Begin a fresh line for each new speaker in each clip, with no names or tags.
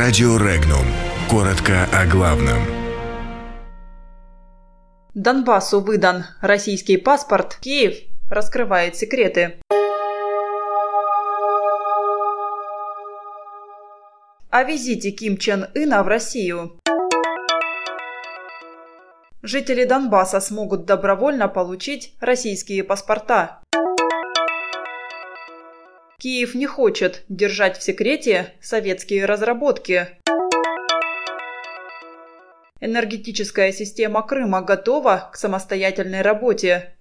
Радио Регнум. Коротко о главном.
Донбассу выдан российский паспорт. Киев раскрывает секреты. О визите Ким Чен Ына в Россию. Жители Донбасса смогут добровольно получить российские паспорта. Киев не хочет держать в секрете советские разработки. Энергетическая система Крыма готова к самостоятельной работе.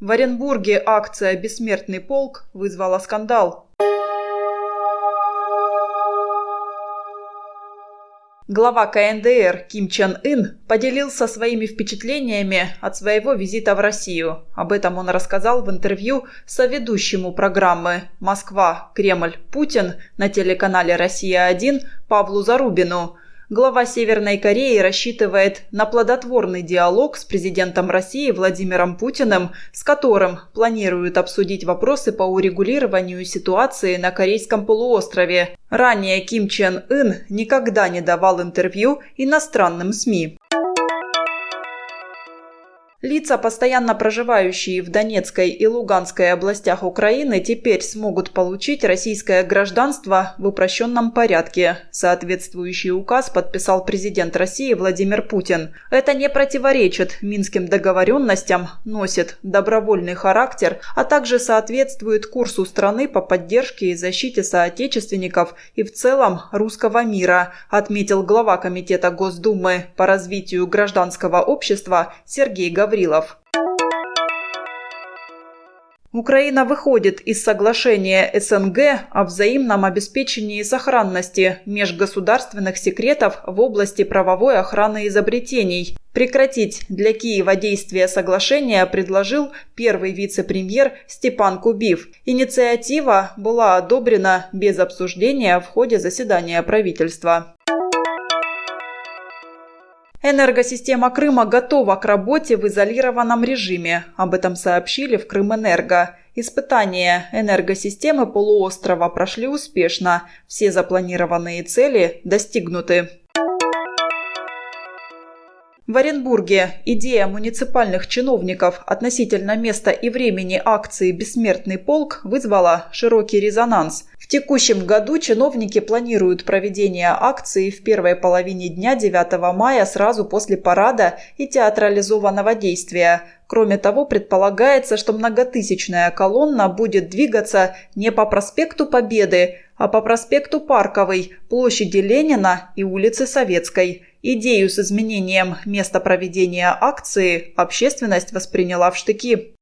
В Оренбурге акция «Бессмертный полк» вызвала скандал. Глава КНДР Ким Чен Ын поделился своими впечатлениями от своего визита в Россию. Об этом он рассказал в интервью соведущему программы «Москва. Кремль. Путин» на телеканале «Россия-1» Павлу Зарубину – глава Северной Кореи рассчитывает на плодотворный диалог с президентом России Владимиром Путиным, с которым планируют обсудить вопросы по урегулированию ситуации на Корейском полуострове. Ранее Ким Чен Ын никогда не давал интервью иностранным СМИ. Лица, постоянно проживающие в Донецкой и Луганской областях Украины, теперь смогут получить российское гражданство в упрощенном порядке. Соответствующий указ подписал президент России Владимир Путин. Это не противоречит минским договоренностям, носит добровольный характер, а также соответствует курсу страны по поддержке и защите соотечественников и в целом русского мира, отметил глава Комитета Госдумы по развитию гражданского общества Сергей Гаврилов. Гаврилов. Украина выходит из соглашения СНГ о взаимном обеспечении сохранности межгосударственных секретов в области правовой охраны изобретений. Прекратить для Киева действие соглашения предложил первый вице-премьер Степан Кубив. Инициатива была одобрена без обсуждения в ходе заседания правительства. Энергосистема Крыма готова к работе в изолированном режиме. Об этом сообщили в Крымэнерго. Испытания энергосистемы полуострова прошли успешно. Все запланированные цели достигнуты. В Оренбурге идея муниципальных чиновников относительно места и времени акции «Бессмертный полк» вызвала широкий резонанс. В текущем году чиновники планируют проведение акции в первой половине дня 9 мая сразу после парада и театрализованного действия. Кроме того, предполагается, что многотысячная колонна будет двигаться не по проспекту Победы, а по проспекту Парковой, площади Ленина и улице Советской. Идею с изменением места проведения акции общественность восприняла в штыки.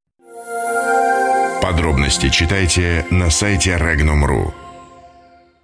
Подробности читайте на сайте Regnum.ru.